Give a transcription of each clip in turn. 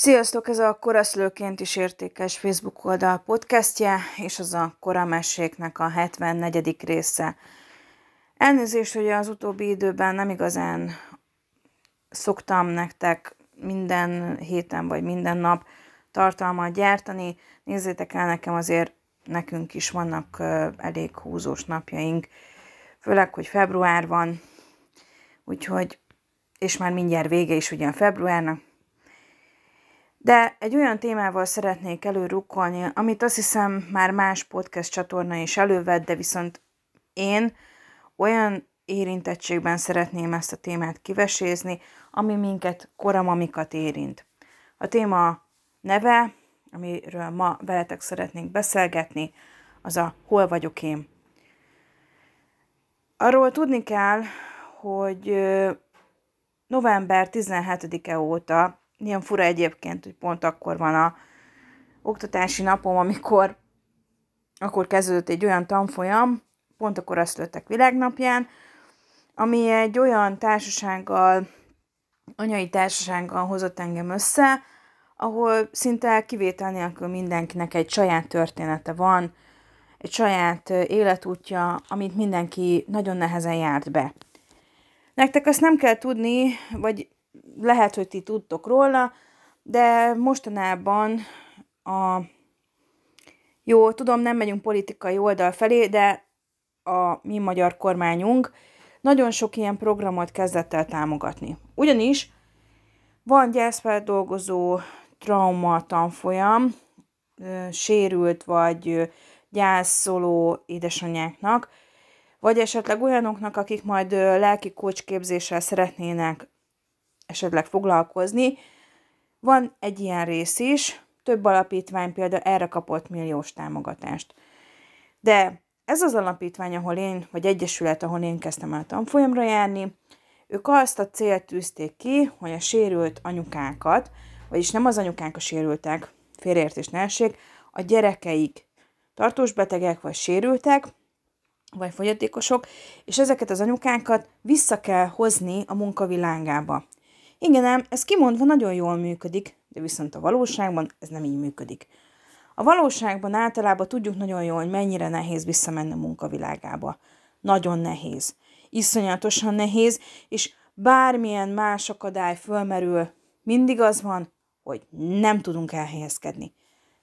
Sziasztok, ez a Koraszlőként is értékes Facebook oldal podcastje, és az a Korameséknek a 74. része. Elnézést, hogy az utóbbi időben nem igazán szoktam nektek minden héten vagy minden nap tartalmat gyártani. Nézzétek el, nekem azért nekünk is vannak elég húzós napjaink, főleg, hogy február van, úgyhogy, és már mindjárt vége is ugyan februárnak, de egy olyan témával szeretnék előrukkolni, amit azt hiszem már más podcast csatorna is elővett, de viszont én olyan érintettségben szeretném ezt a témát kivesézni, ami minket, koramamikat érint. A téma neve, amiről ma veletek szeretnék beszélgetni, az a Hol vagyok én. Arról tudni kell, hogy november 17-e óta Ilyen fura egyébként, hogy pont akkor van a oktatási napom, amikor akkor kezdődött egy olyan tanfolyam, pont akkor azt lőttek világnapján, ami egy olyan társasággal, anyai társasággal hozott engem össze, ahol szinte kivétel nélkül mindenkinek egy saját története van, egy saját életútja, amit mindenki nagyon nehezen járt be. Nektek azt nem kell tudni, vagy lehet, hogy ti tudtok róla, de mostanában a jó, tudom, nem megyünk politikai oldal felé, de a mi magyar kormányunk nagyon sok ilyen programot kezdett el támogatni. Ugyanis van gyászfeldolgozó trauma tanfolyam, sérült vagy gyászoló édesanyáknak, vagy esetleg olyanoknak, akik majd lelki kócsképzéssel szeretnének esetleg foglalkozni. Van egy ilyen rész is, több alapítvány például erre kapott milliós támogatást. De ez az alapítvány, ahol én, vagy egyesület, ahol én kezdtem el tanfolyamra járni, ők azt a célt tűzték ki, hogy a sérült anyukákat, vagyis nem az anyukák a sérültek, félreértés ne essék, a gyerekeik tartós betegek vagy sérültek, vagy fogyatékosok, és ezeket az anyukákat vissza kell hozni a munkavilágába. Igen ám, ez kimondva nagyon jól működik, de viszont a valóságban ez nem így működik. A valóságban általában tudjuk nagyon jól, hogy mennyire nehéz visszamenni a munkavilágába. Nagyon nehéz. Iszonyatosan nehéz, és bármilyen más akadály fölmerül, mindig az van, hogy nem tudunk elhelyezkedni.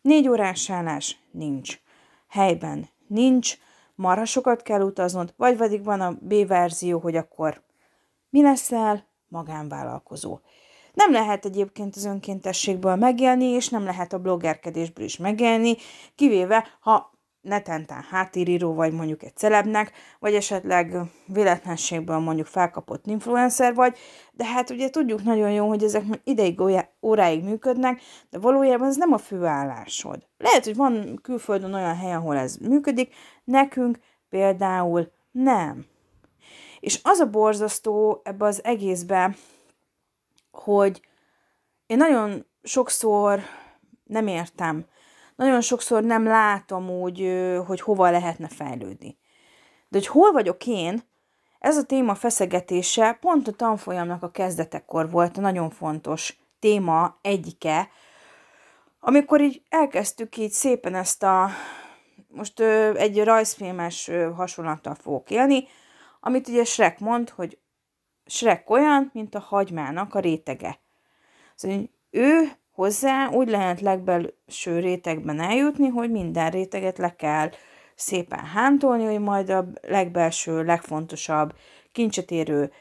Négy órás állás nincs. Helyben nincs, marha sokat kell utaznod, vagy pedig van a B verzió, hogy akkor mi leszel, magánvállalkozó. Nem lehet egyébként az önkéntességből megélni, és nem lehet a bloggerkedésből is megélni, kivéve, ha netentán háttéríró vagy mondjuk egy celebnek, vagy esetleg véletlenségből mondjuk felkapott influencer vagy, de hát ugye tudjuk nagyon jó, hogy ezek ideig óráig működnek, de valójában ez nem a főállásod. Lehet, hogy van külföldön olyan hely, ahol ez működik, nekünk például nem. És az a borzasztó ebbe az egészbe, hogy én nagyon sokszor nem értem, nagyon sokszor nem látom úgy, hogy hova lehetne fejlődni. De hogy hol vagyok én, ez a téma feszegetése pont a tanfolyamnak a kezdetekor volt a nagyon fontos téma egyike, amikor így elkezdtük így szépen ezt a, most egy rajzfilmes hasonlattal fogok élni, amit ugye Shrek mond, hogy Shrek olyan, mint a hagymának a rétege. Szóval ő hozzá úgy lehet legbelső rétegben eljutni, hogy minden réteget le kell szépen hántolni, hogy majd a legbelső, legfontosabb, kincset érő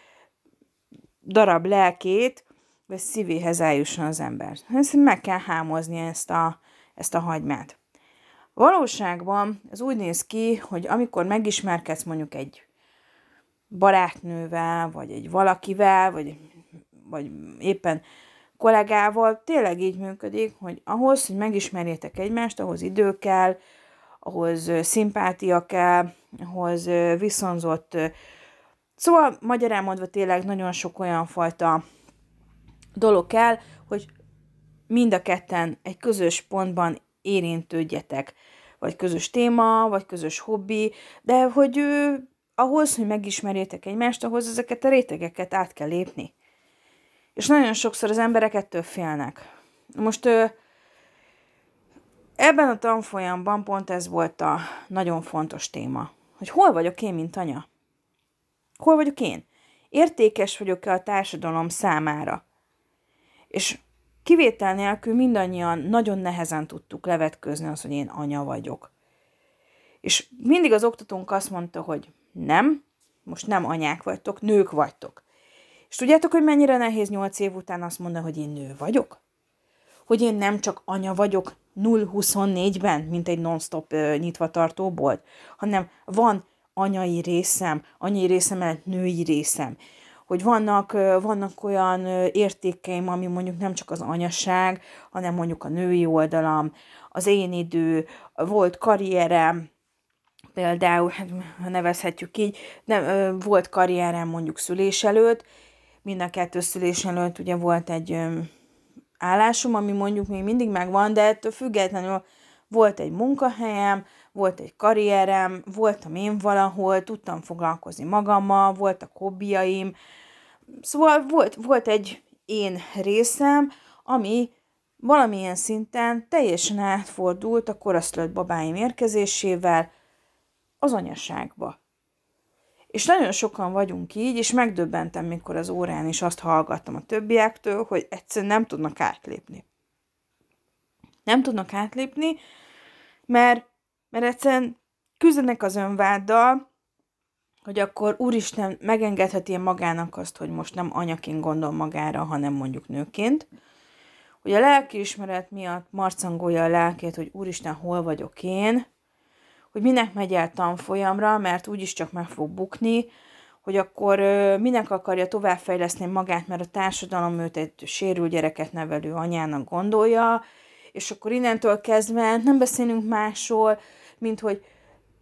darab lelkét, vagy szívéhez eljusson az ember. Ezt meg kell hámozni ezt a, ezt a hagymát. Valóságban ez úgy néz ki, hogy amikor megismerkedsz mondjuk egy barátnővel, vagy egy valakivel, vagy, vagy éppen kollégával tényleg így működik, hogy ahhoz, hogy megismerjétek egymást, ahhoz idő kell, ahhoz szimpátia kell, ahhoz viszonzott. Szóval magyarán mondva tényleg nagyon sok olyan fajta dolog kell, hogy mind a ketten egy közös pontban érintődjetek. Vagy közös téma, vagy közös hobbi, de hogy ahhoz, hogy megismerjétek egymást, ahhoz ezeket a rétegeket át kell lépni. És nagyon sokszor az emberek ettől félnek. Most ebben a tanfolyamban pont ez volt a nagyon fontos téma, hogy hol vagyok én, mint anya? Hol vagyok én? Értékes vagyok-e a társadalom számára? És kivétel nélkül mindannyian nagyon nehezen tudtuk levetközni az, hogy én anya vagyok. És mindig az oktatónk azt mondta, hogy nem, most nem anyák vagytok, nők vagytok. És tudjátok, hogy mennyire nehéz nyolc év után azt mondani, hogy én nő vagyok? Hogy én nem csak anya vagyok 0-24-ben, mint egy non-stop uh, nyitva tartó hanem van anyai részem, anyai részem női részem. Hogy vannak, vannak olyan értékeim, ami mondjuk nem csak az anyaság, hanem mondjuk a női oldalam, az én idő, volt karrierem, például, hát, ha nevezhetjük így, nem, volt karrierem mondjuk szülés előtt, mind a kettő szülés előtt ugye volt egy állásom, ami mondjuk még mindig megvan, de ettől függetlenül volt egy munkahelyem, volt egy karrierem, voltam én valahol, tudtam foglalkozni magammal, voltak hobbiaim, szóval volt, volt egy én részem, ami valamilyen szinten teljesen átfordult a koraszülött babáim érkezésével az anyaságba. És nagyon sokan vagyunk így, és megdöbbentem, mikor az órán is azt hallgattam a többiektől, hogy egyszerűen nem tudnak átlépni. Nem tudnak átlépni, mert, mert egyszerűen küzdenek az önváddal, hogy akkor Úristen megengedheti magának azt, hogy most nem anyaként gondol magára, hanem mondjuk nőként, hogy a lelkiismeret miatt marcangolja a lelkét, hogy Úristen, hol vagyok én, hogy minek megy el tanfolyamra, mert úgyis csak meg fog bukni, hogy akkor minek akarja továbbfejleszteni magát, mert a társadalom őt egy sérült gyereket nevelő anyának gondolja, és akkor innentől kezdve nem beszélünk másról, mint hogy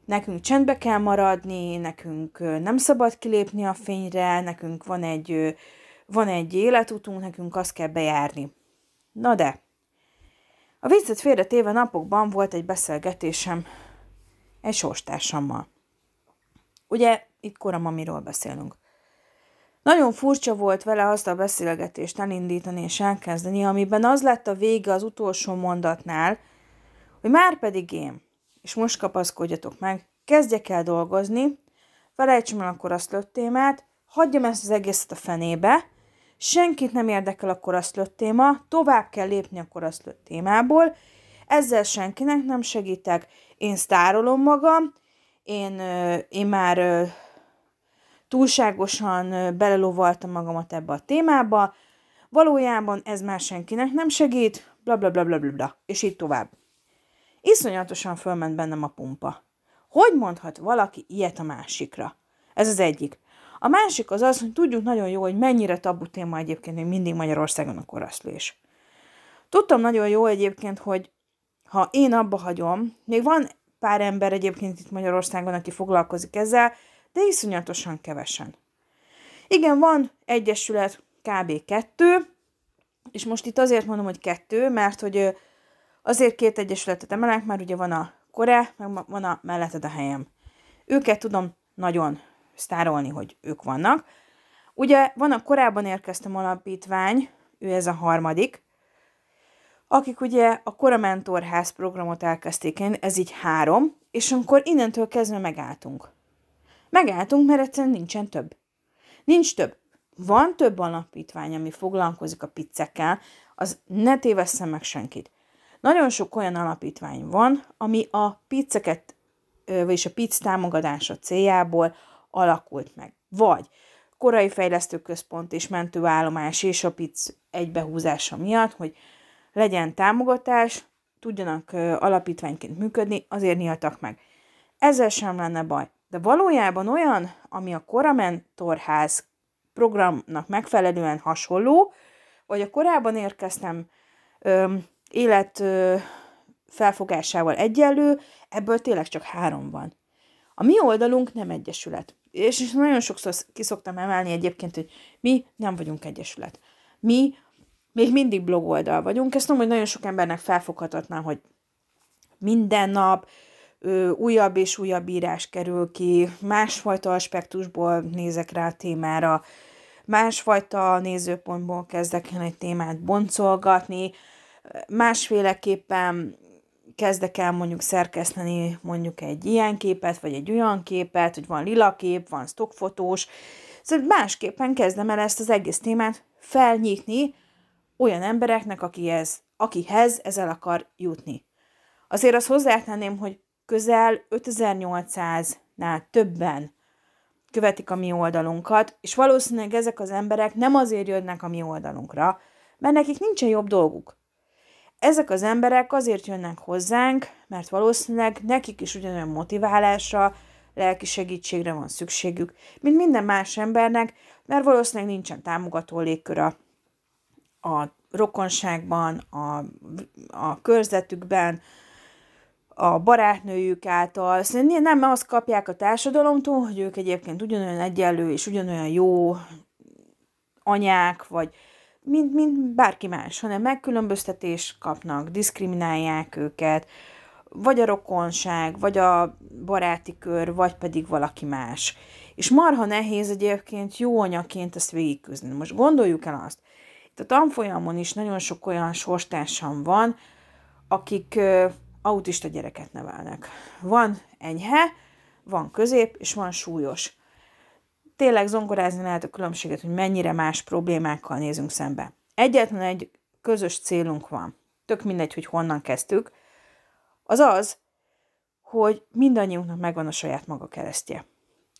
nekünk csendbe kell maradni, nekünk nem szabad kilépni a fényre, nekünk van egy, van egy életutunk, nekünk azt kell bejárni. Na de, a viccet félretéve napokban volt egy beszélgetésem egy sorstársammal. Ugye itt koramamiról beszélünk. Nagyon furcsa volt vele azt a beszélgetést elindítani és elkezdeni, amiben az lett a vége az utolsó mondatnál, hogy már pedig én, és most kapaszkodjatok meg, kezdjek el dolgozni, felejtsem el a koraszlött témát, hagyjam ezt az egészet a fenébe, senkit nem érdekel a koraszlött téma, tovább kell lépni a koraszlött témából, ezzel senkinek nem segítek, én sztárolom magam, én, én már túlságosan belelovaltam magamat ebbe a témába, valójában ez már senkinek nem segít, bla bla bla bla bla, bla és így tovább. Iszonyatosan fölment bennem a pumpa. Hogy mondhat valaki ilyet a másikra? Ez az egyik. A másik az az, hogy tudjuk nagyon jó, hogy mennyire tabu téma egyébként még mindig Magyarországon a koraszlés. Tudtam nagyon jó egyébként, hogy ha én abba hagyom, még van pár ember egyébként itt Magyarországon, aki foglalkozik ezzel, de iszonyatosan kevesen. Igen, van egyesület kb. kettő, és most itt azért mondom, hogy kettő, mert hogy azért két egyesületet emelek, mert ugye van a Kore, meg van a melletted a helyem. Őket tudom nagyon sztárolni, hogy ők vannak. Ugye van a korábban érkeztem alapítvány, ő ez a harmadik, akik ugye a Kora Mentorház programot elkezdték, ez így három, és akkor innentől kezdve megálltunk. Megálltunk, mert egyszerűen nincsen több. Nincs több. Van több alapítvány, ami foglalkozik a pizzekkel, az ne tévesszem meg senkit. Nagyon sok olyan alapítvány van, ami a pizzeket, vagyis a pizz támogatása céljából alakult meg. Vagy korai fejlesztőközpont és mentőállomás és a pizz egybehúzása miatt, hogy legyen támogatás, tudjanak alapítványként működni, azért nyíltak meg. Ezzel sem lenne baj. De valójában olyan, ami a Koramentorház programnak megfelelően hasonló, vagy a korábban érkeztem ö, élet ö, felfogásával egyenlő, ebből tényleg csak három van. A mi oldalunk nem egyesület. És, és nagyon sokszor kiszoktam emelni egyébként, hogy mi nem vagyunk egyesület. Mi még mindig blogoldal vagyunk. Ezt tudom, hogy nagyon sok embernek felfoghatatlan, hogy minden nap ö, újabb és újabb írás kerül ki, másfajta aspektusból nézek rá a témára, másfajta nézőpontból kezdek el egy témát boncolgatni, másféleképpen kezdek el mondjuk szerkeszteni mondjuk egy ilyen képet, vagy egy olyan képet, hogy van lila kép, van stockfotós, szóval másképpen kezdem el ezt az egész témát felnyitni olyan embereknek, akihez, akihez ezzel akar jutni. Azért azt hozzátenném, hogy közel 5800-nál többen követik a mi oldalunkat, és valószínűleg ezek az emberek nem azért jönnek a mi oldalunkra, mert nekik nincsen jobb dolguk. Ezek az emberek azért jönnek hozzánk, mert valószínűleg nekik is ugyanolyan motiválásra, lelki segítségre van szükségük, mint minden más embernek, mert valószínűleg nincsen támogató légkör a, rokonságban, a, a körzetükben, a barátnőjük által. Szóval nem azt kapják a társadalomtól, hogy ők egyébként ugyanolyan egyenlő és ugyanolyan jó anyák, vagy mint, mint bárki más, hanem megkülönböztetést kapnak, diszkriminálják őket, vagy a rokonság, vagy a baráti kör, vagy pedig valaki más. És marha nehéz egyébként jó anyaként ezt végigküzni. Most gondoljuk el azt, itt a tanfolyamon is nagyon sok olyan sorstársam van, akik autista gyereket nevelnek. Van enyhe, van közép, és van súlyos. Tényleg zongorázni lehet a különbséget, hogy mennyire más problémákkal nézünk szembe. Egyetlen egy közös célunk van, tök mindegy, hogy honnan kezdtük, az az, hogy mindannyiunknak megvan a saját maga keresztje.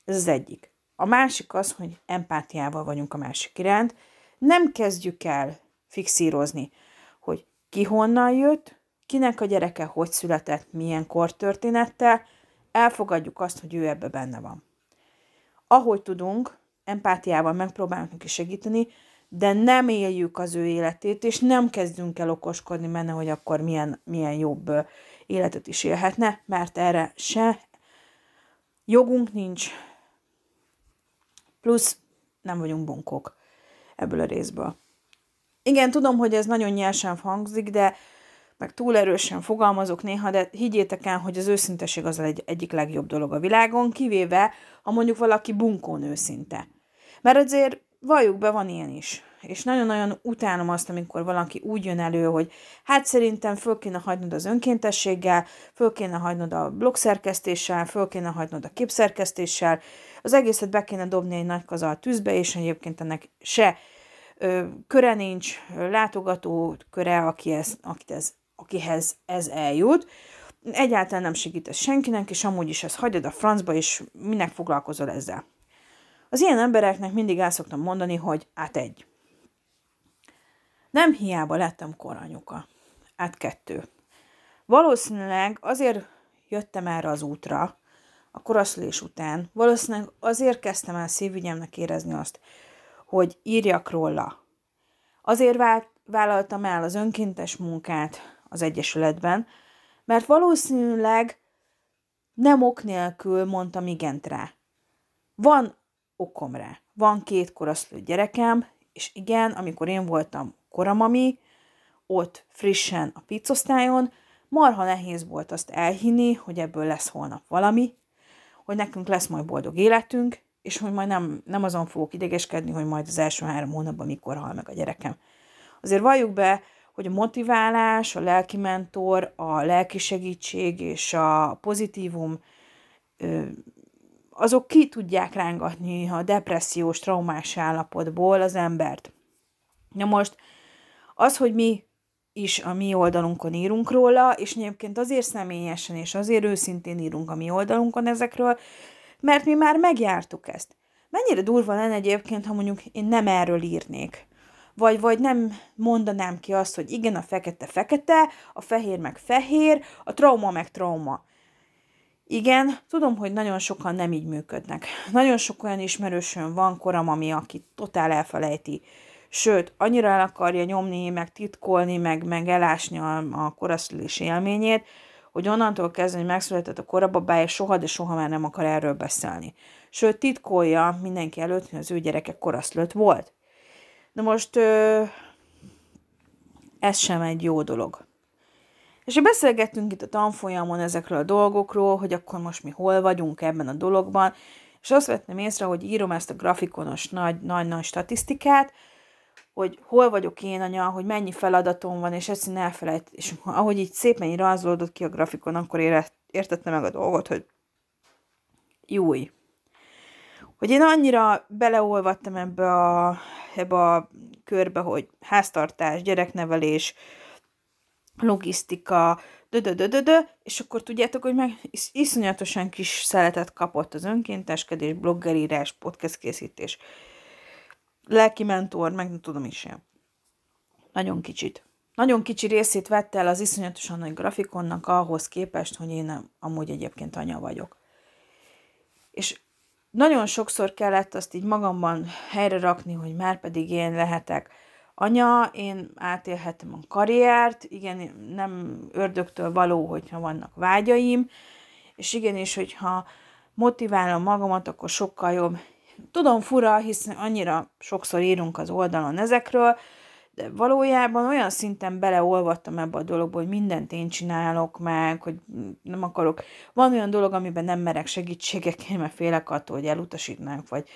Ez az egyik. A másik az, hogy empátiával vagyunk a másik iránt. Nem kezdjük el fixírozni, hogy ki honnan jött, kinek a gyereke hogy született, milyen kortörténettel, elfogadjuk azt, hogy ő ebbe benne van. Ahogy tudunk, empátiával megpróbálunk neki segíteni, de nem éljük az ő életét, és nem kezdünk el okoskodni benne, hogy akkor milyen, milyen jobb életet is élhetne, mert erre se jogunk nincs, plusz nem vagyunk bunkók ebből a részből. Igen, tudom, hogy ez nagyon nyersen hangzik, de meg túl erősen fogalmazok néha, de higgyétek el, hogy az őszinteség az egy, egyik legjobb dolog a világon, kivéve, ha mondjuk valaki bunkón őszinte. Mert azért valljuk be, van ilyen is. És nagyon-nagyon utálom azt, amikor valaki úgy jön elő, hogy hát szerintem föl kéne hagynod az önkéntességgel, föl kéne hagynod a blogszerkesztéssel, föl kéne hagynod a képszerkesztéssel, az egészet be kéne dobni egy nagy kazal tűzbe, és egyébként ennek se köre nincs, látogató köre, aki ez, akit ez akihez ez eljut, egyáltalán nem segítesz senkinek, és amúgy is ezt hagyod a francba, és minek foglalkozol ezzel. Az ilyen embereknek mindig el szoktam mondani, hogy át egy. Nem hiába lettem koranyuka. Át kettő. Valószínűleg azért jöttem erre az útra, a koraszülés után, valószínűleg azért kezdtem el szívügyemnek érezni azt, hogy írjak róla. Azért vállaltam el az önkéntes munkát, az Egyesületben, mert valószínűleg nem ok nélkül mondtam igent rá. Van okom rá. Van két koraszlő gyerekem, és igen, amikor én voltam koramami, ott frissen a pizzosztályon, marha nehéz volt azt elhinni, hogy ebből lesz holnap valami, hogy nekünk lesz majd boldog életünk, és hogy majd nem, nem azon fogok idegeskedni, hogy majd az első három hónapban mikor hal meg a gyerekem. Azért valljuk be, hogy a motiválás, a lelki mentor, a lelki segítség és a pozitívum azok ki tudják rángatni a depressziós, traumás állapotból az embert. Na most az, hogy mi is a mi oldalunkon írunk róla, és egyébként azért személyesen és azért őszintén írunk a mi oldalunkon ezekről, mert mi már megjártuk ezt. Mennyire durva lenne egyébként, ha mondjuk én nem erről írnék vagy, vagy nem mondanám ki azt, hogy igen, a fekete fekete, a fehér meg fehér, a trauma meg trauma. Igen, tudom, hogy nagyon sokan nem így működnek. Nagyon sok olyan ismerősön van koram, ami aki totál elfelejti. Sőt, annyira el akarja nyomni, meg titkolni, meg, meg elásni a, a koraszülés élményét, hogy onnantól kezdve, hogy megszületett a korababája, soha, de soha már nem akar erről beszélni. Sőt, titkolja mindenki előtt, hogy az ő gyereke koraszlött volt. Na most ez sem egy jó dolog. És beszélgettünk itt a tanfolyamon ezekről a dolgokról, hogy akkor most mi hol vagyunk ebben a dologban, és azt vettem észre, hogy írom ezt a grafikonos nagy-nagy statisztikát, hogy hol vagyok én anya, hogy mennyi feladatom van, és ezt elfelejt, és ahogy így szépen így rajzolódott ki a grafikon, akkor értette meg a dolgot, hogy júj. Hogy én annyira beleolvattam ebbe a, ebbe a körbe, hogy háztartás, gyereknevelés, logisztika, dö és akkor tudjátok, hogy meg is, iszonyatosan kis szeletet kapott az önkénteskedés, bloggerírás, podcast készítés, lelki mentor, meg nem tudom is én. Nagyon kicsit. Nagyon kicsi részét vette el az iszonyatosan nagy grafikonnak ahhoz képest, hogy én amúgy egyébként anya vagyok. És nagyon sokszor kellett azt így magamban helyre rakni, hogy már pedig én lehetek anya, én átélhetem a karriert, igen, nem ördögtől való, hogyha vannak vágyaim, és igenis, hogyha motiválom magamat, akkor sokkal jobb. Tudom, fura, hiszen annyira sokszor írunk az oldalon ezekről, de valójában olyan szinten beleolvattam ebbe a dologba, hogy mindent én csinálok meg, hogy nem akarok. Van olyan dolog, amiben nem merek segítségek, mert félek attól, hogy elutasítnánk, vagy,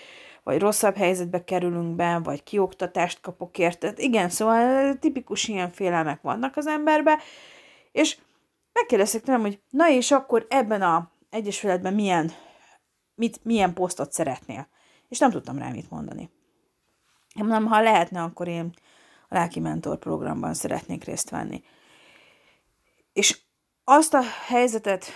vagy rosszabb helyzetbe kerülünk be, vagy kioktatást kapok érte. Igen, szóval tipikus ilyen félelmek vannak az emberbe, és megkérdezték tőlem, hogy na és akkor ebben a egyesületben milyen, mit, milyen posztot szeretnél? És nem tudtam rá mit mondani. Én mondom, ha lehetne, akkor én a lelki mentor programban szeretnék részt venni. És azt a helyzetet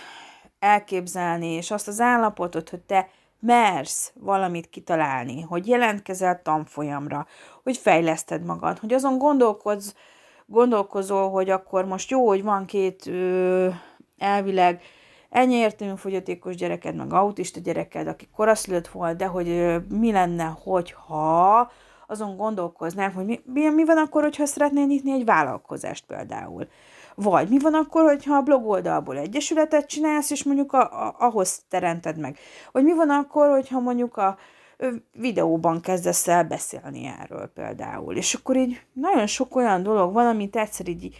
elképzelni, és azt az állapotot, hogy te mersz valamit kitalálni, hogy jelentkezel tanfolyamra, hogy fejleszted magad, hogy azon gondolkodz, gondolkozol, hogy akkor most jó, hogy van két ö, elvileg ennyi értelmű fogyatékos gyereked, meg autista gyereked, aki koraszülött volt, de hogy mi lenne, hogyha azon gondolkoznánk, hogy mi, mi, van akkor, hogyha szeretnél nyitni egy vállalkozást például. Vagy mi van akkor, hogyha a blogoldalból egyesületet csinálsz, és mondjuk a, a, ahhoz teremted meg. Vagy mi van akkor, hogyha mondjuk a videóban kezdesz el beszélni erről például. És akkor így nagyon sok olyan dolog van, amit egyszer így,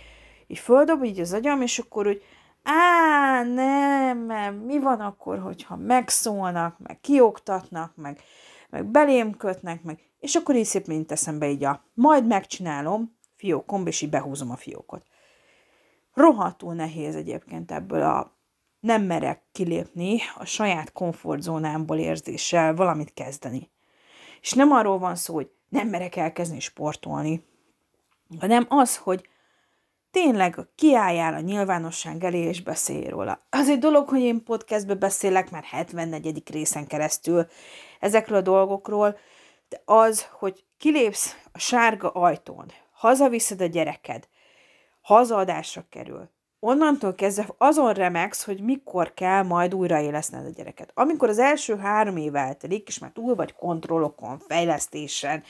így földob így az agyam, és akkor úgy, á, nem, mi van akkor, hogyha megszólnak, meg kioktatnak, meg, meg belém kötnek, meg, és akkor így szép mint eszembe így a, majd megcsinálom, fiókomba, és így behúzom a fiókot. Rohadtul nehéz egyébként ebből a nem merek kilépni a saját komfortzónámból érzéssel valamit kezdeni. És nem arról van szó, hogy nem merek elkezdeni sportolni, hanem az, hogy tényleg kiálljál a nyilvánosság elé és beszélj róla. Az egy dolog, hogy én podcastbe beszélek már 74. részen keresztül ezekről a dolgokról, de az, hogy kilépsz a sárga ajtón, hazaviszed a gyereked, hazaadásra kerül. Onnantól kezdve azon remegsz, hogy mikor kell majd újraéleszned a gyereket. Amikor az első három év eltelik, és már túl vagy kontrollokon, fejlesztésen,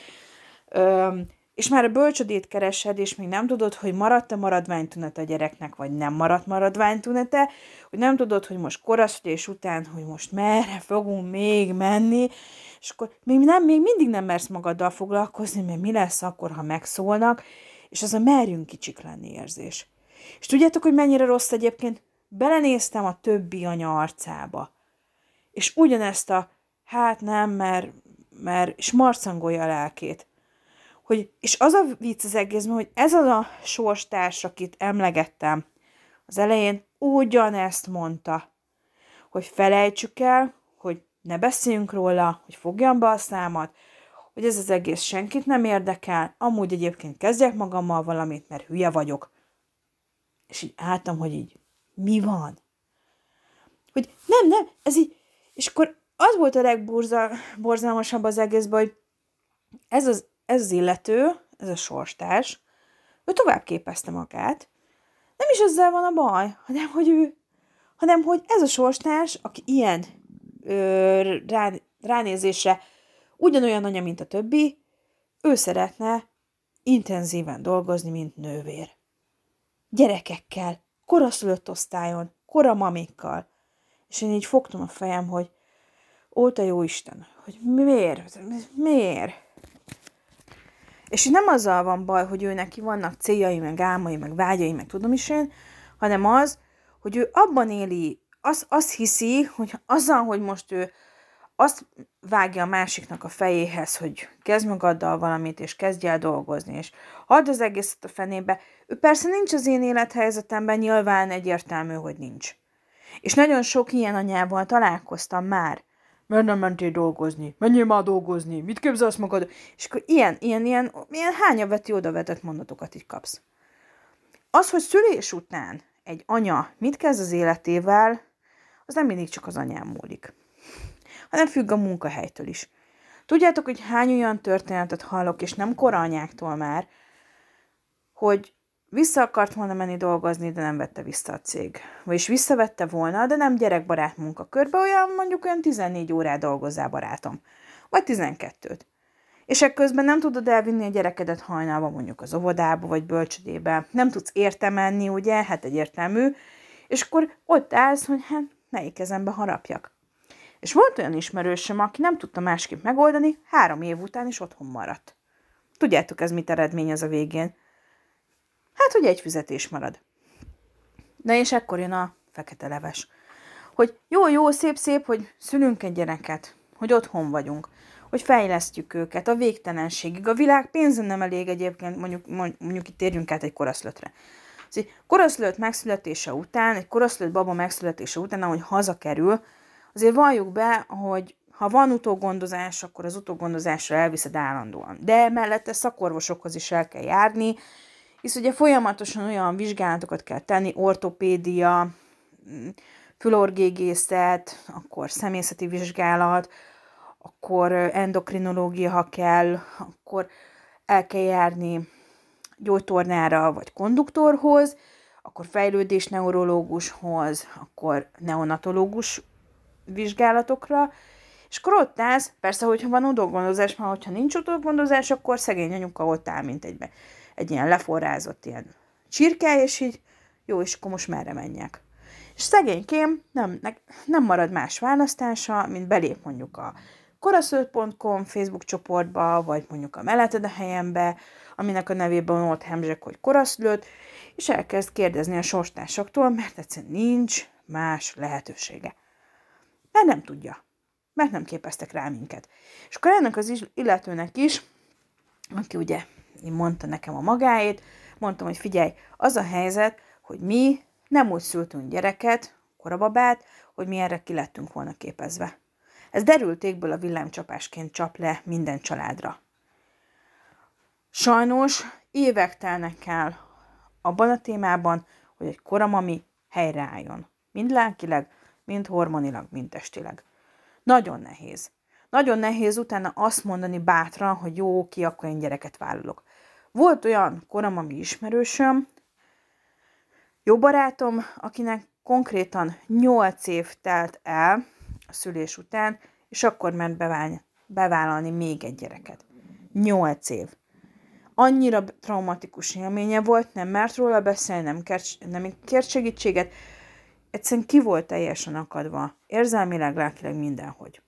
öm, és már a bölcsödét keresed, és még nem tudod, hogy maradt-e maradványtünet a gyereknek, vagy nem maradt maradványtünete, hogy nem tudod, hogy most koraszülés után, hogy most merre fogunk még menni, és akkor még, nem, még mindig nem mersz magaddal foglalkozni, mert mi lesz akkor, ha megszólnak, és az a merjünk kicsik lenni érzés. És tudjátok, hogy mennyire rossz egyébként? Belenéztem a többi anya arcába. És ugyanezt a, hát nem, mert, mert, és marcangolja a lelkét. Hogy, és az a vicc az egészben, hogy ez az a sorstárs, akit emlegettem az elején, ugyanezt mondta, hogy felejtsük el, hogy ne beszéljünk róla, hogy fogjam be a számat, hogy ez az egész senkit nem érdekel, amúgy egyébként kezdjek magammal valamit, mert hülye vagyok. És így álltam, hogy így, mi van? Hogy nem, nem, ez így, és akkor az volt a legborzalmasabb az egészben, hogy ez az, ez az illető, ez a sorstárs, ő tovább képezte magát, nem is ezzel van a baj, hanem hogy ő, hanem hogy ez a sorstárs, aki ilyen ö, rá, ránézésre ugyanolyan anya, mint a többi, ő szeretne intenzíven dolgozni, mint nővér. Gyerekekkel, koraszülött osztályon, koramamékkal. És én így fogtam a fejem, hogy ó, te jó Isten, hogy miért? Miért? És nem azzal van baj, hogy ő neki vannak céljai, meg álmai, meg vágyai, meg tudom is én, hanem az, hogy ő abban éli, az, azt hiszi, hogy azzal, hogy most ő azt vágja a másiknak a fejéhez, hogy kezd magaddal valamit, és kezdj el dolgozni, és hadd az egészet a fenébe. Ő persze nincs az én élethelyzetemben, nyilván egyértelmű, hogy nincs. És nagyon sok ilyen anyával találkoztam már. Mert nem mentél dolgozni? Menjél már dolgozni? Mit képzelsz magad? És akkor ilyen, ilyen, ilyen, ilyen hányaveti odavetett mondatokat így kapsz. Az, hogy szülés után egy anya mit kezd az életével, az nem mindig csak az anyám múlik, hanem függ a munkahelytől is. Tudjátok, hogy hány olyan történetet hallok, és nem koranyáktól már, hogy vissza akart volna menni dolgozni, de nem vette vissza a cég. Vagyis visszavette volna, de nem gyerekbarát munkakörbe, olyan mondjuk olyan 14 órát dolgozzál barátom. Vagy 12-t. És ekközben nem tudod elvinni a gyerekedet hajnalba mondjuk az óvodába vagy bölcsödébe. Nem tudsz érte menni, ugye? Hát egyértelmű. És akkor ott állsz, hogy hát melyik kezembe harapjak. És volt olyan ismerősöm, aki nem tudta másképp megoldani, három év után is otthon maradt. Tudjátok, ez mit eredmény az a végén? Hát, hogy egy fizetés marad. Na és ekkor jön a fekete leves. Hogy jó, jó, szép, szép, hogy szülünk egy gyereket, hogy otthon vagyunk, hogy fejlesztjük őket a végtelenségig. A világ pénzen nem elég egyébként, mondjuk, mondjuk itt térjünk át egy koraszlötre. Szóval koraszlőtt megszületése után, egy koraszlőtt baba megszületése után, ahogy hazakerül, azért valljuk be, hogy ha van utógondozás, akkor az utógondozásra elviszed állandóan. De mellette szakorvosokhoz is el kell járni, hisz ugye folyamatosan olyan vizsgálatokat kell tenni, ortopédia, fülorgégészet, akkor személyzeti vizsgálat, akkor endokrinológia, ha kell, akkor el kell járni gyógytornára vagy konduktorhoz, akkor fejlődés neurológushoz, akkor neonatológus vizsgálatokra, és akkor ott állsz, persze, hogyha van utógondozás, mert hogyha nincs utógondozás, akkor szegény anyuka ott áll, mint egybe egy ilyen leforrázott ilyen csirke, és így jó, és akkor most merre menjek. És szegénykém nem, nem marad más választása, mint belép mondjuk a koraszőt.com Facebook csoportba, vagy mondjuk a Melletted a helyembe, aminek a nevében ott hemzsek, hogy koraszülőt, és elkezd kérdezni a sorstársaktól, mert egyszerűen nincs más lehetősége. Mert nem tudja. Mert nem képeztek rá minket. És akkor ennek az illetőnek is, aki ugye mondta nekem a magáét, mondtam, hogy figyelj, az a helyzet, hogy mi nem úgy szültünk gyereket, korababát, hogy mi erre ki lettünk volna képezve. Ez derültékből a villámcsapásként csap le minden családra. Sajnos évek telnek el abban a témában, hogy egy koramami helyreálljon. Mind lelkileg, mind hormonilag, mind testileg. Nagyon nehéz. Nagyon nehéz utána azt mondani bátran, hogy jó, ki, akkor én gyereket vállalok. Volt olyan koramami ismerősöm, jó barátom, akinek konkrétan 8 év telt el a szülés után, és akkor ment beválni, bevállalni még egy gyereket. 8 év. Annyira traumatikus élménye volt, nem mert róla beszélni, nem kért, nem kért segítséget, egyszerűen ki volt teljesen akadva, érzelmileg, lelkileg mindenhogy.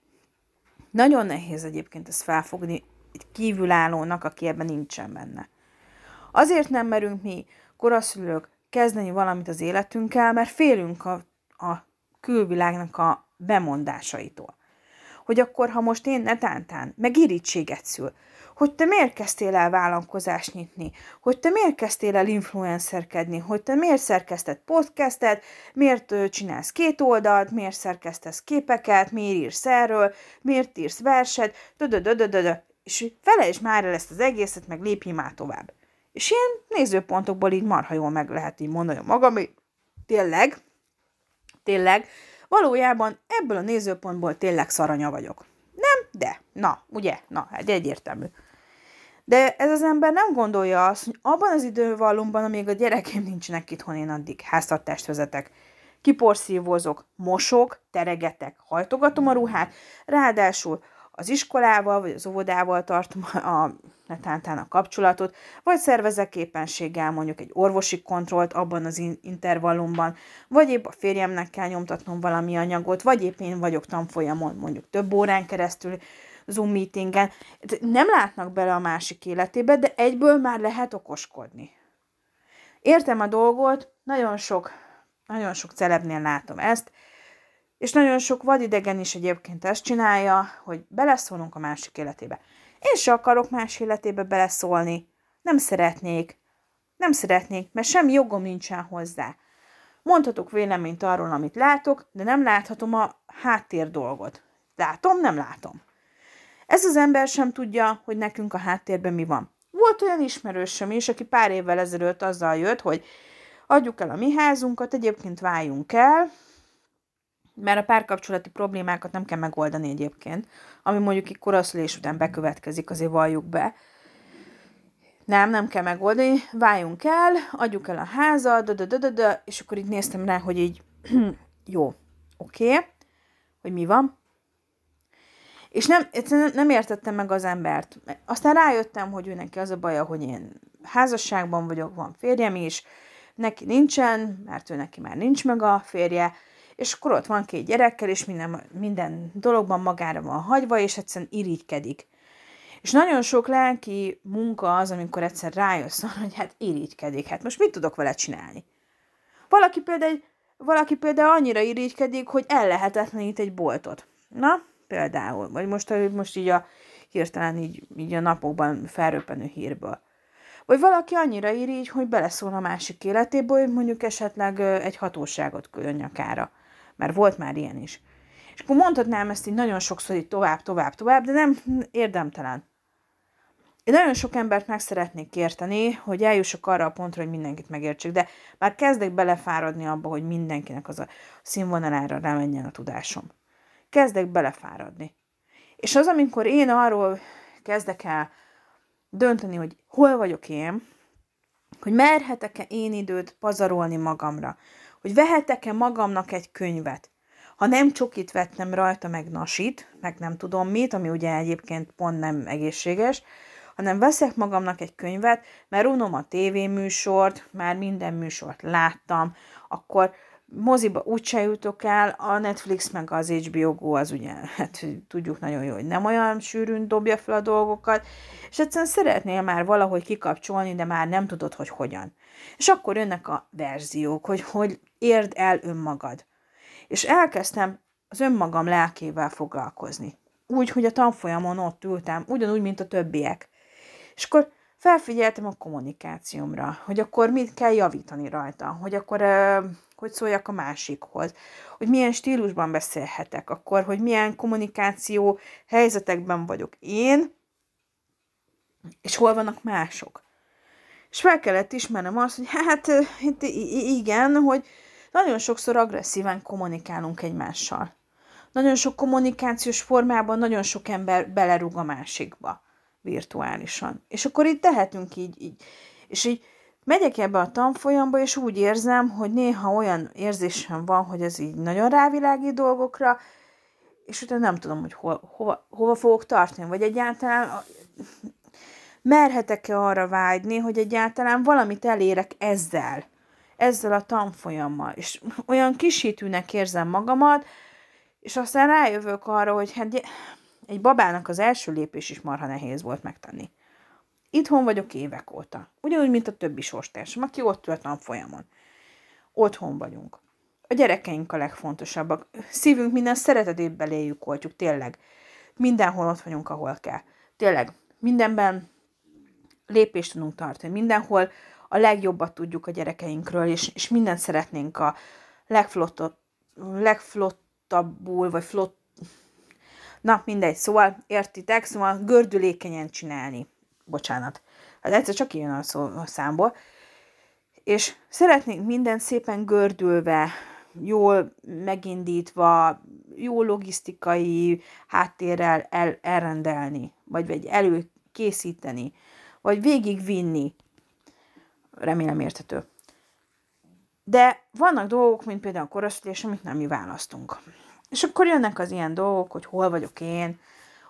Nagyon nehéz egyébként ezt felfogni egy kívülállónak, aki ebben nincsen benne. Azért nem merünk mi koraszülők kezdeni valamit az életünkkel, mert félünk a, a külvilágnak a bemondásaitól. Hogy akkor, ha most én netántán meg irítséget szül, hogy te miért kezdtél el vállalkozást nyitni, hogy te miért kezdtél el influencerkedni, hogy te miért szerkesztett podcastet, miért csinálsz két oldalt, miért szerkesztesz képeket, miért írsz erről, miért írsz verset, dödödödödödö, és felejtsd már el ezt az egészet, meg lépj már tovább. És ilyen nézőpontokból így marha jól meg lehet így mondani magam, hogy tényleg, tényleg, valójában ebből a nézőpontból tényleg szaranya vagyok. De, na, ugye, na, hát egyértelmű. De ez az ember nem gondolja azt, hogy abban az idővallumban, amíg a gyerekeim nincsenek itthon, én addig háztartást vezetek, kiporszívozok, mosok, teregetek, hajtogatom a ruhát, ráadásul az iskolával vagy az óvodával tartom a netántán a kapcsolatot, vagy szervezek képességgel mondjuk egy orvosi kontrollt abban az intervallumban, vagy épp a férjemnek kell nyomtatnom valami anyagot, vagy épp én vagyok tanfolyamon mondjuk több órán keresztül, Zoom meetingen. Nem látnak bele a másik életébe, de egyből már lehet okoskodni. Értem a dolgot, nagyon sok, nagyon sok celebnél látom ezt, És nagyon sok vadidegen is egyébként ezt csinálja, hogy beleszólunk a másik életébe. Én se akarok más életébe beleszólni. Nem szeretnék. Nem szeretnék, mert semmi jogom nincsen hozzá. Mondhatok véleményt arról, amit látok, de nem láthatom a háttér dolgot. Látom, nem látom. Ez az ember sem tudja, hogy nekünk a háttérben mi van. Volt olyan ismerősöm is, aki pár évvel ezelőtt azzal jött, hogy adjuk el a mi házunkat, egyébként váljunk el, mert a párkapcsolati problémákat nem kell megoldani egyébként, ami mondjuk egy koraszülés után bekövetkezik, azért valljuk be. Nem, nem kell megoldani, váljunk el, adjuk el a házat, de, és akkor így néztem rá, hogy így, jó, oké, okay, hogy mi van. És nem, nem értettem meg az embert. Aztán rájöttem, hogy ő neki az a baja, hogy én házasságban vagyok, van férjem is, neki nincsen, mert ő neki már nincs meg a férje, és akkor ott van két gyerekkel, és minden, minden dologban magára van hagyva, és egyszerűen irigykedik. És nagyon sok lelki munka az, amikor egyszer rájössz, hogy hát irigykedik, hát most mit tudok vele csinálni? Valaki például, valaki például annyira irigykedik, hogy ellehetetlenít egy boltot. Na, például, vagy most, most így a hirtelen így, így a napokban felröppenő hírből. Vagy valaki annyira irigy, hogy beleszól a másik életébe, hogy mondjuk esetleg egy hatóságot küldön nyakára mert volt már ilyen is. És akkor mondhatnám ezt így nagyon sokszor így tovább, tovább, tovább, de nem érdemtelen. Én nagyon sok embert meg szeretnék érteni, hogy eljussak arra a pontra, hogy mindenkit megértsek, de már kezdek belefáradni abba, hogy mindenkinek az a színvonalára rámenjen a tudásom. Kezdek belefáradni. És az, amikor én arról kezdek el dönteni, hogy hol vagyok én, hogy merhetek-e én időt pazarolni magamra, hogy vehetek-e magamnak egy könyvet. Ha nem csokit vettem rajta, meg nasit, meg nem tudom mit, ami ugye egyébként pont nem egészséges, hanem veszek magamnak egy könyvet, mert unom a tévéműsort, már minden műsort láttam, akkor moziba úgyse jutok el, a Netflix meg az HBO Go az ugye, hát tudjuk nagyon jó, hogy nem olyan sűrűn dobja fel a dolgokat, és egyszerűen szeretnél már valahogy kikapcsolni, de már nem tudod, hogy hogyan. És akkor jönnek a verziók, hogy hogy érd el önmagad. És elkezdtem az önmagam lelkével foglalkozni. Úgy, hogy a tanfolyamon ott ültem, ugyanúgy, mint a többiek. És akkor felfigyeltem a kommunikációmra, hogy akkor mit kell javítani rajta, hogy akkor hogy szóljak a másikhoz, hogy milyen stílusban beszélhetek, akkor, hogy milyen kommunikáció helyzetekben vagyok én, és hol vannak mások. És fel kellett ismernem azt, hogy hát igen, hogy nagyon sokszor agresszíven kommunikálunk egymással. Nagyon sok kommunikációs formában nagyon sok ember belerúg a másikba virtuálisan. És akkor itt tehetünk így, így. És így megyek ebbe a tanfolyamba, és úgy érzem, hogy néha olyan érzésem van, hogy ez így nagyon rávilágít dolgokra, és utána nem tudom, hogy hol, hova, hova fogok tartani, vagy egyáltalán merhetek-e arra vágyni, hogy egyáltalán valamit elérek ezzel, ezzel a tanfolyammal, és olyan kisítőnek érzem magamat, és aztán rájövök arra, hogy hát egy babának az első lépés is marha nehéz volt megtenni. Itthon vagyok évek óta. Ugyanúgy, mint a többi sorstársam, aki ott ült tanfolyamon. Otthon vagyunk. A gyerekeink a legfontosabbak. Szívünk minden szeretetét beléjük oltjuk, tényleg. Mindenhol ott vagyunk, ahol kell. Tényleg, mindenben lépést tudunk tartani. Mindenhol a legjobbat tudjuk a gyerekeinkről, és, és mindent szeretnénk a legflottabb, legflottabbul, vagy flott, na mindegy, szóval értitek, szóval gördülékenyen csinálni. Bocsánat. Hát egyszer csak ilyen a, szó, a számból. És szeretnénk mindent szépen gördülve, jól megindítva, jó logisztikai háttérrel el, elrendelni, vagy, vagy előkészíteni, vagy végigvinni. Remélem érthető. De vannak dolgok, mint például a korosztás, amit nem mi választunk. És akkor jönnek az ilyen dolgok, hogy hol vagyok én,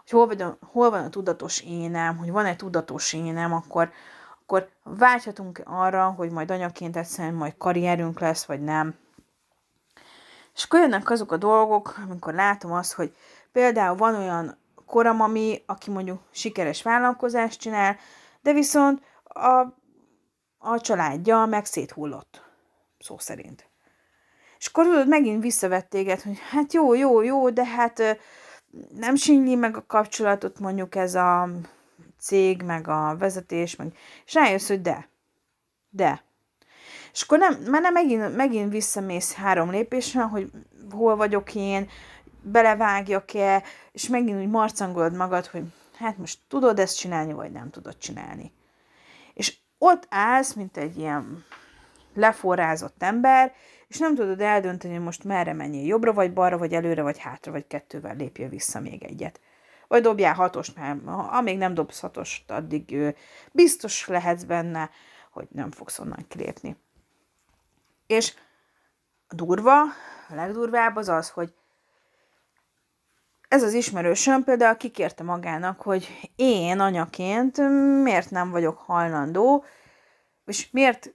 hogy hol, vagy a, hol van a tudatos énem, hogy van-e tudatos énem, akkor, akkor vágyhatunk arra, hogy majd anyaként egyszerűen majd karrierünk lesz, vagy nem. És akkor jönnek azok a dolgok, amikor látom azt, hogy például van olyan koram, ami, aki mondjuk sikeres vállalkozást csinál, de viszont a, a családja meg széthullott, szó szerint. És akkor tudod, megint visszavett téged, hogy hát jó, jó, jó, de hát nem sinyli meg a kapcsolatot mondjuk ez a cég, meg a vezetés, meg, és rájössz, hogy de. De. És akkor nem, már nem megint, megint visszamész három lépésre, hogy hol vagyok én, belevágjak-e, és megint úgy marcangolod magad, hogy hát most tudod ezt csinálni, vagy nem tudod csinálni. És ott állsz, mint egy ilyen leforrázott ember, és nem tudod eldönteni, hogy most merre menjél, jobbra vagy balra, vagy előre, vagy hátra, vagy kettővel lépjél vissza még egyet. Vagy dobjál hatost, mert amíg nem dobsz hatost, addig biztos lehetsz benne, hogy nem fogsz onnan kilépni. És durva, a legdurvább az az, hogy ez az ismerősöm például kikérte magának, hogy én anyaként miért nem vagyok hajlandó, és miért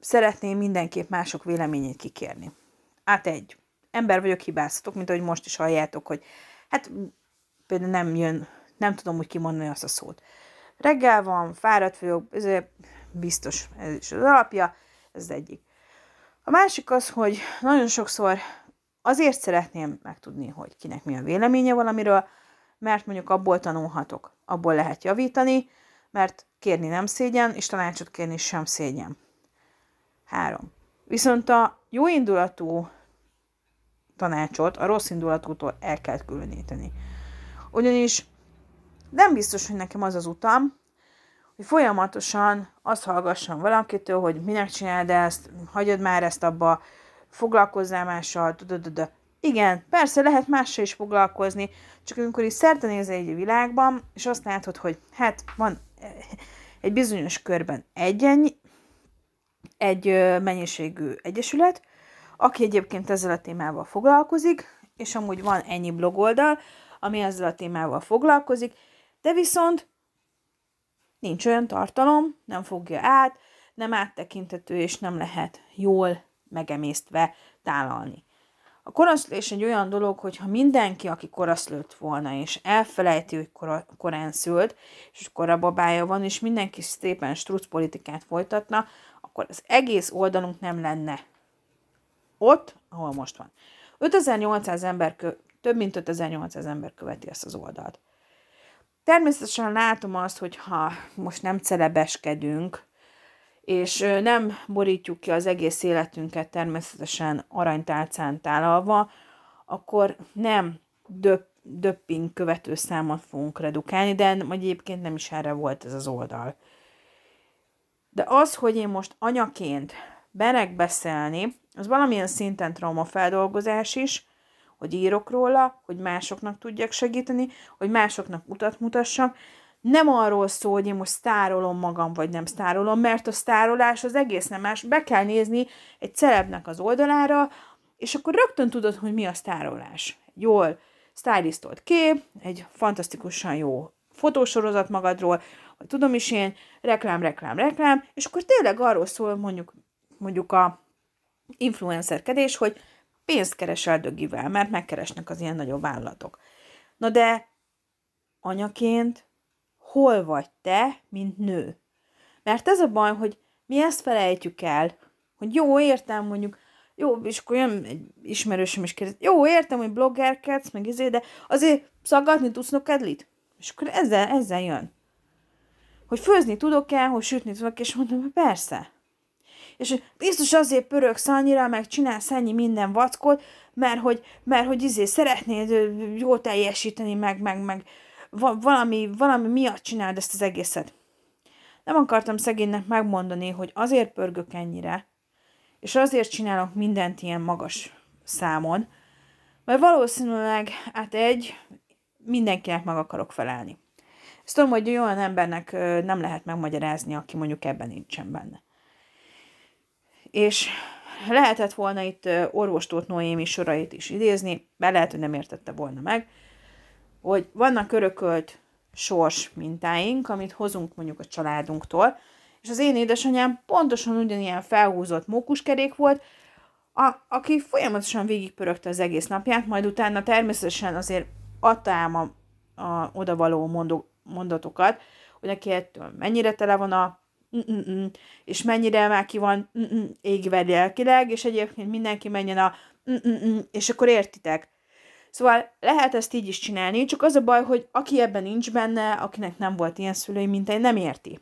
szeretném mindenképp mások véleményét kikérni. Át egy. Ember vagyok, hibáztatok, mint ahogy most is halljátok, hogy hát például nem jön, nem tudom úgy kimondani azt a szót. Reggel van, fáradt vagyok, ez biztos ez is az alapja, ez az egyik. A másik az, hogy nagyon sokszor azért szeretném megtudni, hogy kinek mi a véleménye valamiről, mert mondjuk abból tanulhatok, abból lehet javítani, mert kérni nem szégyen, és tanácsot kérni sem szégyen. Három. Viszont a jó indulatú tanácsot a rossz indulatútól el kell különíteni. Ugyanis nem biztos, hogy nekem az az utam, hogy folyamatosan azt hallgassam valakitől, hogy minek csináld ezt, hagyod már ezt abba, foglalkozzál mással, tudod, igen, persze lehet mással is foglalkozni, csak amikor is szerte egy világban, és azt látod, hogy hát van egy bizonyos körben egyen, egy mennyiségű egyesület, aki egyébként ezzel a témával foglalkozik, és amúgy van ennyi blogoldal, ami ezzel a témával foglalkozik, de viszont nincs olyan tartalom, nem fogja át, nem áttekintető, és nem lehet jól megemésztve tálalni. A koraszlés egy olyan dolog, hogy ha mindenki, aki koraszlőtt volna, és elfelejti, hogy kora, korán szült, és babája van, és mindenki szépen struc folytatna, akkor az egész oldalunk nem lenne ott, ahol most van. 5800 ember, kö- több mint 5800 ember követi ezt az oldalt. Természetesen látom azt, hogy ha most nem celebeskedünk, és nem borítjuk ki az egész életünket természetesen aranytálcán tálalva, akkor nem döp, döpping követő számot fogunk redukálni, de egyébként nem is erre volt ez az oldal. De az, hogy én most anyaként berek beszélni, az valamilyen szinten traumafeldolgozás is, hogy írok róla, hogy másoknak tudjak segíteni, hogy másoknak utat mutassak. Nem arról szól, hogy én most sztárolom magam, vagy nem sztárolom, mert a sztárolás az egész nem más. Be kell nézni egy celebnek az oldalára, és akkor rögtön tudod, hogy mi a sztárolás. Jól stylistolt kép, egy fantasztikusan jó fotósorozat magadról, vagy tudom is én, reklám, reklám, reklám, és akkor tényleg arról szól mondjuk, mondjuk a influencerkedés, hogy pénzt keresel dögivel, mert megkeresnek az ilyen nagyobb vállalatok. Na de anyaként hol vagy te, mint nő? Mert ez a baj, hogy mi ezt felejtjük el, hogy jó, értem mondjuk, jó, és akkor jön egy ismerősöm is kérdez, jó, értem, hogy bloggerkedsz, meg izé, de azért szaggatni tudsz nokedlit? És akkor ezzel, ezzel jön. Hogy főzni tudok-e, hogy sütni tudok, és mondom, hogy persze és biztos azért pörögsz annyira, meg csinálsz ennyi minden vackot, mert hogy, mert hogy izé szeretnéd jól teljesíteni, meg, meg, meg valami, valami miatt csináld ezt az egészet. Nem akartam szegénynek megmondani, hogy azért pörgök ennyire, és azért csinálok mindent ilyen magas számon, mert valószínűleg hát egy, mindenkinek meg akarok felelni. Ezt tudom, hogy olyan embernek nem lehet megmagyarázni, aki mondjuk ebben nincsen benne és lehetett volna itt orvostót Noémi sorait is idézni, mert lehet, hogy nem értette volna meg, hogy vannak örökölt sors mintáink, amit hozunk mondjuk a családunktól, és az én édesanyám pontosan ugyanilyen felhúzott mókuskerék volt, a, aki folyamatosan végigpörögte az egész napját, majd utána természetesen azért adta ám a, a odavaló mondó, mondatokat, hogy neki ettől mennyire tele van a mm-mm, és mennyire már ki van égve lelkileg, és egyébként mindenki menjen a és akkor értitek. Szóval lehet ezt így is csinálni, csak az a baj, hogy aki ebben nincs benne, akinek nem volt ilyen szülői mint én, nem érti.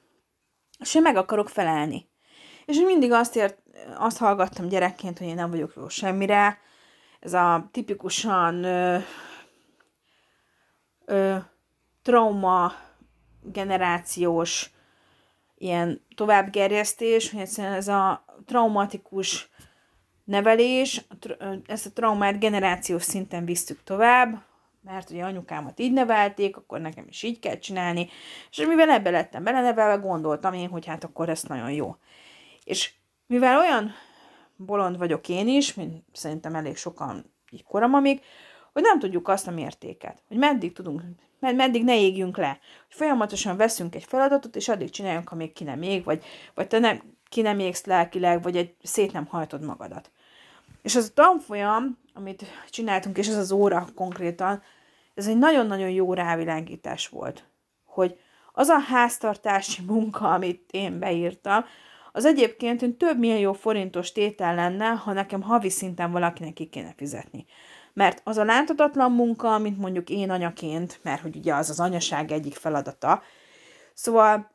És én meg akarok felelni. És mindig azt, ért, azt hallgattam gyerekként, hogy én nem vagyok jó semmire. Ez a tipikusan ö, ö, trauma generációs ilyen továbbgerjesztés, hogy egyszerűen ez a traumatikus nevelés, ezt a traumát generációs szinten visszük tovább, mert ugye anyukámat így nevelték, akkor nekem is így kell csinálni, és mivel ebbe lettem belenevelve, gondoltam én, hogy hát akkor ez nagyon jó. És mivel olyan bolond vagyok én is, mint szerintem elég sokan így koramamig, hogy nem tudjuk azt a mértéket, hogy meddig tudunk, med- meddig ne égjünk le, hogy folyamatosan veszünk egy feladatot, és addig csináljunk, amíg ki nem ég, vagy, vagy te nem, ki nem égsz lelkileg, vagy egy szét nem hajtod magadat. És az a tanfolyam, amit csináltunk, és ez az óra konkrétan, ez egy nagyon-nagyon jó rávilágítás volt, hogy az a háztartási munka, amit én beírtam, az egyébként több millió forintos tétel lenne, ha nekem havi szinten valakinek ki kéne fizetni. Mert az a láthatatlan munka, amit mondjuk én anyaként, mert hogy ugye az az anyaság egyik feladata, szóval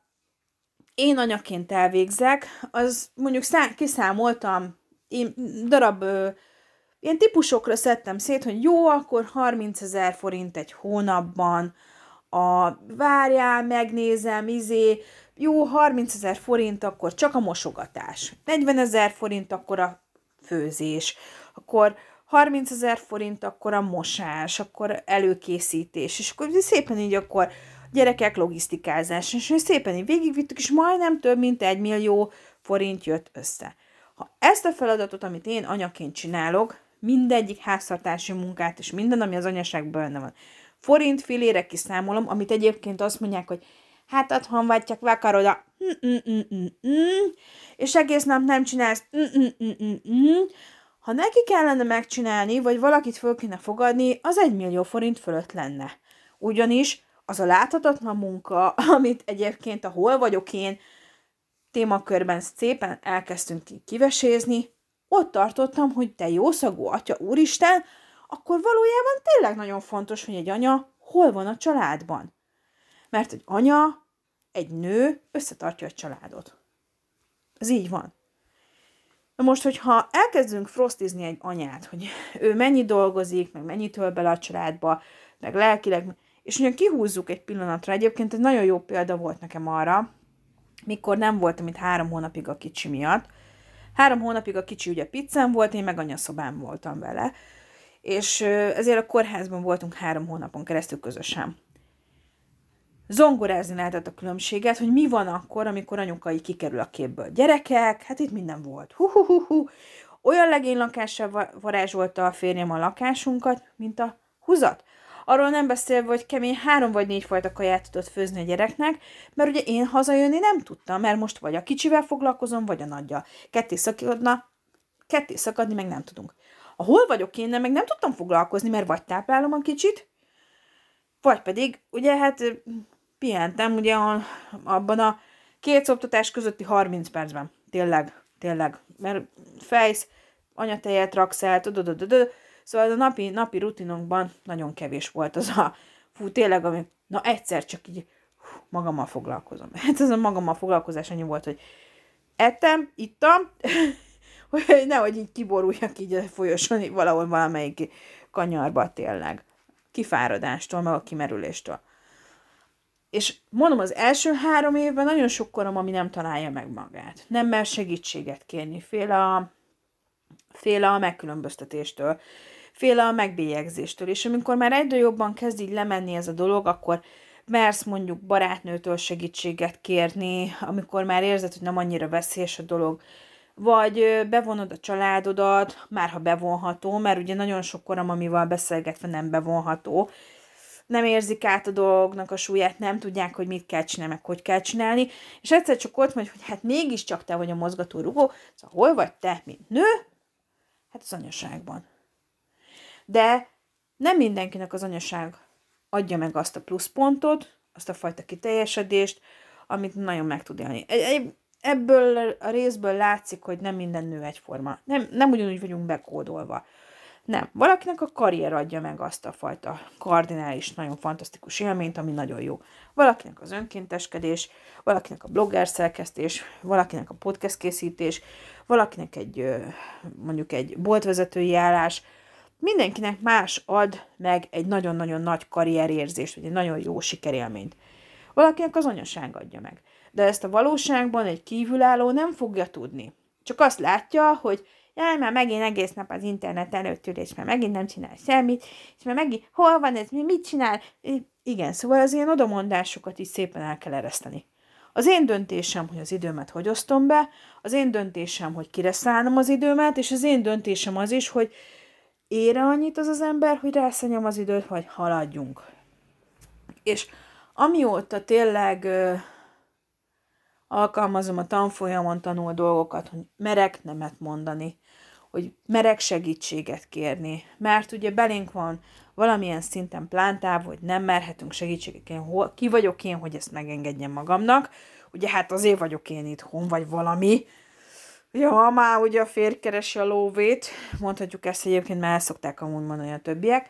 én anyaként elvégzek, az mondjuk szá- kiszámoltam, én darab ö, ilyen típusokra szedtem szét, hogy jó, akkor 30 ezer forint egy hónapban, a várjál, megnézem, izé, jó, 30 ezer forint, akkor csak a mosogatás. 40 ezer forint, akkor a főzés. Akkor 30 ezer forint, akkor a mosás, akkor előkészítés, és akkor szépen így akkor gyerekek logisztikázás, és szépen így végigvittük, és majdnem több mint egy millió forint jött össze. Ha ezt a feladatot, amit én anyaként csinálok, mindegyik háztartási munkát, és minden, ami az anyaságban benne van, forint filére kiszámolom, amit egyébként azt mondják, hogy hát otthon vagy, csak vakarod a és egész nap nem csinálsz. Ha neki kellene megcsinálni, vagy valakit föl kéne fogadni, az egy millió forint fölött lenne. Ugyanis az a láthatatlan munka, amit egyébként a hol vagyok én témakörben szépen elkezdtünk kivesézni, ott tartottam, hogy te jószagú atya úristen, akkor valójában tényleg nagyon fontos, hogy egy anya hol van a családban. Mert egy anya, egy nő összetartja a családot. Ez így van. Na most, hogyha elkezdünk frostizni egy anyát, hogy ő mennyi dolgozik, meg mennyit töl bele a családba, meg lelkileg, és ugye kihúzzuk egy pillanatra, egyébként ez nagyon jó példa volt nekem arra, mikor nem voltam itt három hónapig a kicsi miatt. Három hónapig a kicsi ugye pizzán volt, én meg anyaszobán voltam vele, és ezért a kórházban voltunk három hónapon keresztül közösen zongorázni lehetett a különbséget, hogy mi van akkor, amikor anyukai kikerül a képből. Gyerekek, hát itt minden volt. Hu, hu, hu, hu. Olyan legénylakással varázsolta a férjem a lakásunkat, mint a húzat. Arról nem beszélve, hogy kemény három vagy négy fajta kaját tudott főzni a gyereknek, mert ugye én hazajönni nem tudtam, mert most vagy a kicsivel foglalkozom, vagy a nagyja. Ketté szakadna, ketté szakadni meg nem tudunk. A hol vagyok én, meg nem tudtam foglalkozni, mert vagy táplálom a kicsit, vagy pedig, ugye hát pihentem ugye abban a két szoptatás közötti 30 percben. Tényleg, tényleg. Mert fejsz, anyatejet raksz el, Szóval a napi, napi rutinunkban nagyon kevés volt az a, fú, tényleg, ami, na egyszer csak így hú, magammal foglalkozom. Hát ez a magammal foglalkozás annyi volt, hogy ettem, ittam, hogy nehogy így kiboruljak így a folyosón, valahol valamelyik kanyarba tényleg. Kifáradástól, meg a kimerüléstől. És mondom, az első három évben nagyon sok korom, ami nem találja meg magát. Nem mer segítséget kérni, fél a, fél a megkülönböztetéstől, fél a megbélyegzéstől. És amikor már egyre jobban kezd így lemenni ez a dolog, akkor mersz mondjuk barátnőtől segítséget kérni, amikor már érzed, hogy nem annyira veszélyes a dolog, vagy bevonod a családodat, már ha bevonható, mert ugye nagyon sok korom, amivel beszélgetve nem bevonható, nem érzik át a dolgnak a súlyát, nem tudják, hogy mit kell csinálni, meg hogy kell csinálni, és egyszer csak ott vagy, hogy hát mégiscsak te vagy a mozgató rugó, szóval hol vagy te, mint nő? Hát az anyaságban. De nem mindenkinek az anyaság adja meg azt a pluszpontot, azt a fajta kiteljesedést, amit nagyon meg tud élni. ebből a részből látszik, hogy nem minden nő egyforma. Nem, nem ugyanúgy vagyunk bekódolva. Nem. Valakinek a karrier adja meg azt a fajta kardinális, nagyon fantasztikus élményt, ami nagyon jó. Valakinek az önkénteskedés, valakinek a blogger szerkesztés, valakinek a podcast készítés, valakinek egy mondjuk egy boltvezetői állás. Mindenkinek más ad meg egy nagyon-nagyon nagy karrierérzést, vagy egy nagyon jó sikerélményt. Valakinek az anyaság adja meg. De ezt a valóságban egy kívülálló nem fogja tudni. Csak azt látja, hogy jaj, már megint egész nap az internet előtt ül, és már megint nem csinál semmit, és már megint hol van ez, mi mit csinál? Igen, szóval az ilyen odamondásokat is szépen el kell ereszteni. Az én döntésem, hogy az időmet hogy osztom be, az én döntésem, hogy kire szállnom az időmet, és az én döntésem az is, hogy ére annyit az az ember, hogy rászanyom az időt, vagy haladjunk. És amióta tényleg ö, alkalmazom a tanfolyamon tanul dolgokat, hogy merek nemet mondani, hogy merek segítséget kérni, mert ugye belénk van valamilyen szinten plántáv, hogy nem merhetünk segítséget kérni, hol, ki vagyok én, hogy ezt megengedjem magamnak, ugye hát azért vagyok én itthon, vagy valami, Ugye, ha már ugye a férj keresi a lóvét, mondhatjuk ezt egyébként, mert el szokták amúgy mondani a többiek,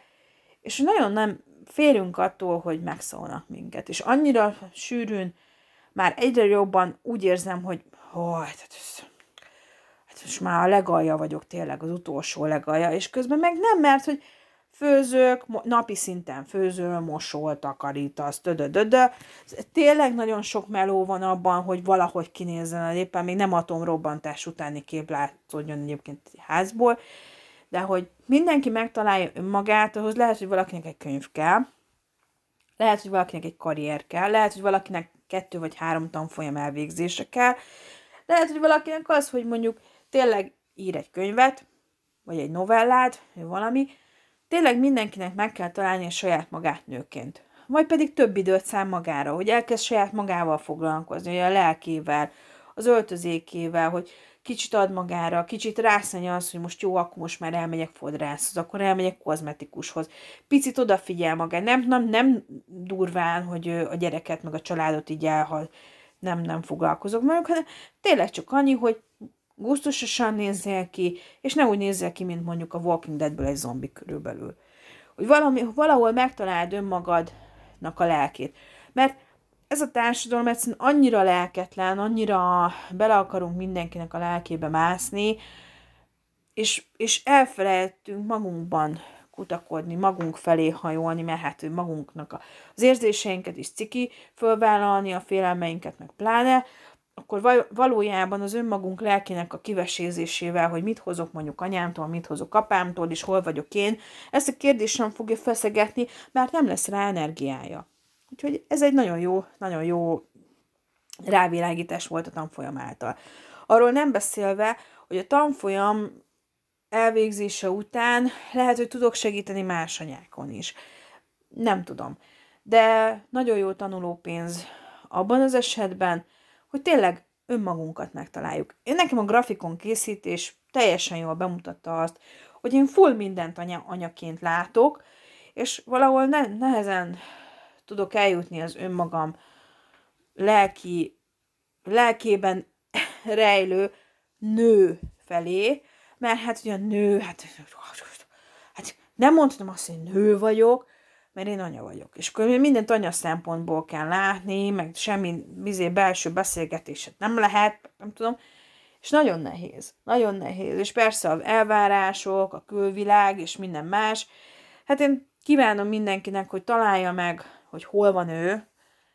és nagyon nem félünk attól, hogy megszólnak minket, és annyira sűrűn, már egyre jobban úgy érzem, hogy hát ez, hát most már a legalja vagyok tényleg, az utolsó legalja, és közben meg nem, mert hogy főzök, napi szinten főzöl, mosol, takarítasz, dödödödö. Tényleg nagyon sok meló van abban, hogy valahogy kinézzen éppen, még nem atomrobbantás utáni kép látszódjon egyébként egy házból, de hogy mindenki megtalálja önmagát, ahhoz lehet, hogy valakinek egy könyv kell, lehet, hogy valakinek egy karrier kell, lehet, hogy valakinek kettő vagy három tanfolyam elvégzése kell, lehet, hogy valakinek az, hogy mondjuk tényleg ír egy könyvet, vagy egy novellát, vagy valami, tényleg mindenkinek meg kell találni a saját magát nőként. Vagy pedig több időt szám magára, hogy elkezd saját magával foglalkozni, a lelkével, az öltözékével, hogy kicsit ad magára, kicsit rászanya az, hogy most jó, akkor most már elmegyek fodrászhoz, akkor elmegyek kozmetikushoz. Picit odafigyel magát, nem, nem, nem durván, hogy a gyereket meg a családot így elhal, nem, nem foglalkozok velük, hanem tényleg csak annyi, hogy gusztusosan nézzél ki, és ne úgy nézzél ki, mint mondjuk a Walking Deadből egy zombi körülbelül. Hogy valami, valahol megtaláld önmagadnak a lelkét. Mert ez a társadalom egyszerűen annyira lelketlen, annyira bele akarunk mindenkinek a lelkébe mászni, és, és elfelejtünk magunkban kutakodni, magunk felé hajolni, mert hát magunknak az érzéseinket is ciki fölvállalni, a félelmeinket meg pláne, akkor valójában az önmagunk lelkének a kivesézésével, hogy mit hozok mondjuk anyámtól, mit hozok apámtól, és hol vagyok én, ezt a kérdést sem fogja feszegetni, mert nem lesz rá energiája. Úgyhogy ez egy nagyon jó, nagyon jó rávilágítás volt a tanfolyam által. Arról nem beszélve, hogy a tanfolyam elvégzése után lehet, hogy tudok segíteni más anyákon is. Nem tudom. De nagyon jó tanulópénz abban az esetben, hogy tényleg önmagunkat megtaláljuk. Én nekem a grafikon készítés teljesen jól bemutatta azt, hogy én full mindent anya, anyaként látok, és valahol ne, nehezen tudok eljutni az önmagam lelki, lelkében rejlő nő felé, mert hát ugye a nő, hát, hát nem mondhatom azt, hogy nő vagyok, mert én anya vagyok. És akkor mindent anya szempontból kell látni, meg semmi bizé belső beszélgetéset nem lehet, nem tudom, és nagyon nehéz, nagyon nehéz. És persze az elvárások, a külvilág és minden más. Hát én kívánom mindenkinek, hogy találja meg, hogy hol van ő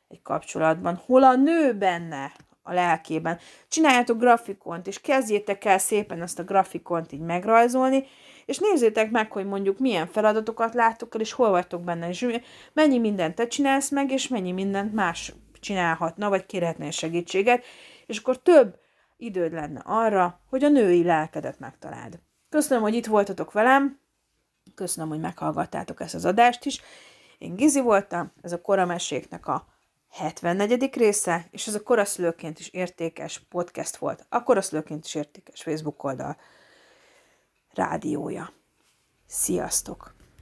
egy kapcsolatban, hol a nő benne a lelkében. Csináljátok grafikont, és kezdjétek el szépen ezt a grafikont így megrajzolni, és nézzétek meg, hogy mondjuk milyen feladatokat láttok el, és hol vagytok benne, és mennyi mindent te csinálsz meg, és mennyi mindent más csinálhatna, vagy kérhetnél segítséget, és akkor több időd lenne arra, hogy a női lelkedet megtaláld. Köszönöm, hogy itt voltatok velem, köszönöm, hogy meghallgattátok ezt az adást is. Én Gizi voltam, ez a korameséknek a 74. része, és ez a koraszülőként is értékes podcast volt. A koraszülőként is értékes Facebook oldal rádiója. Sziasztok!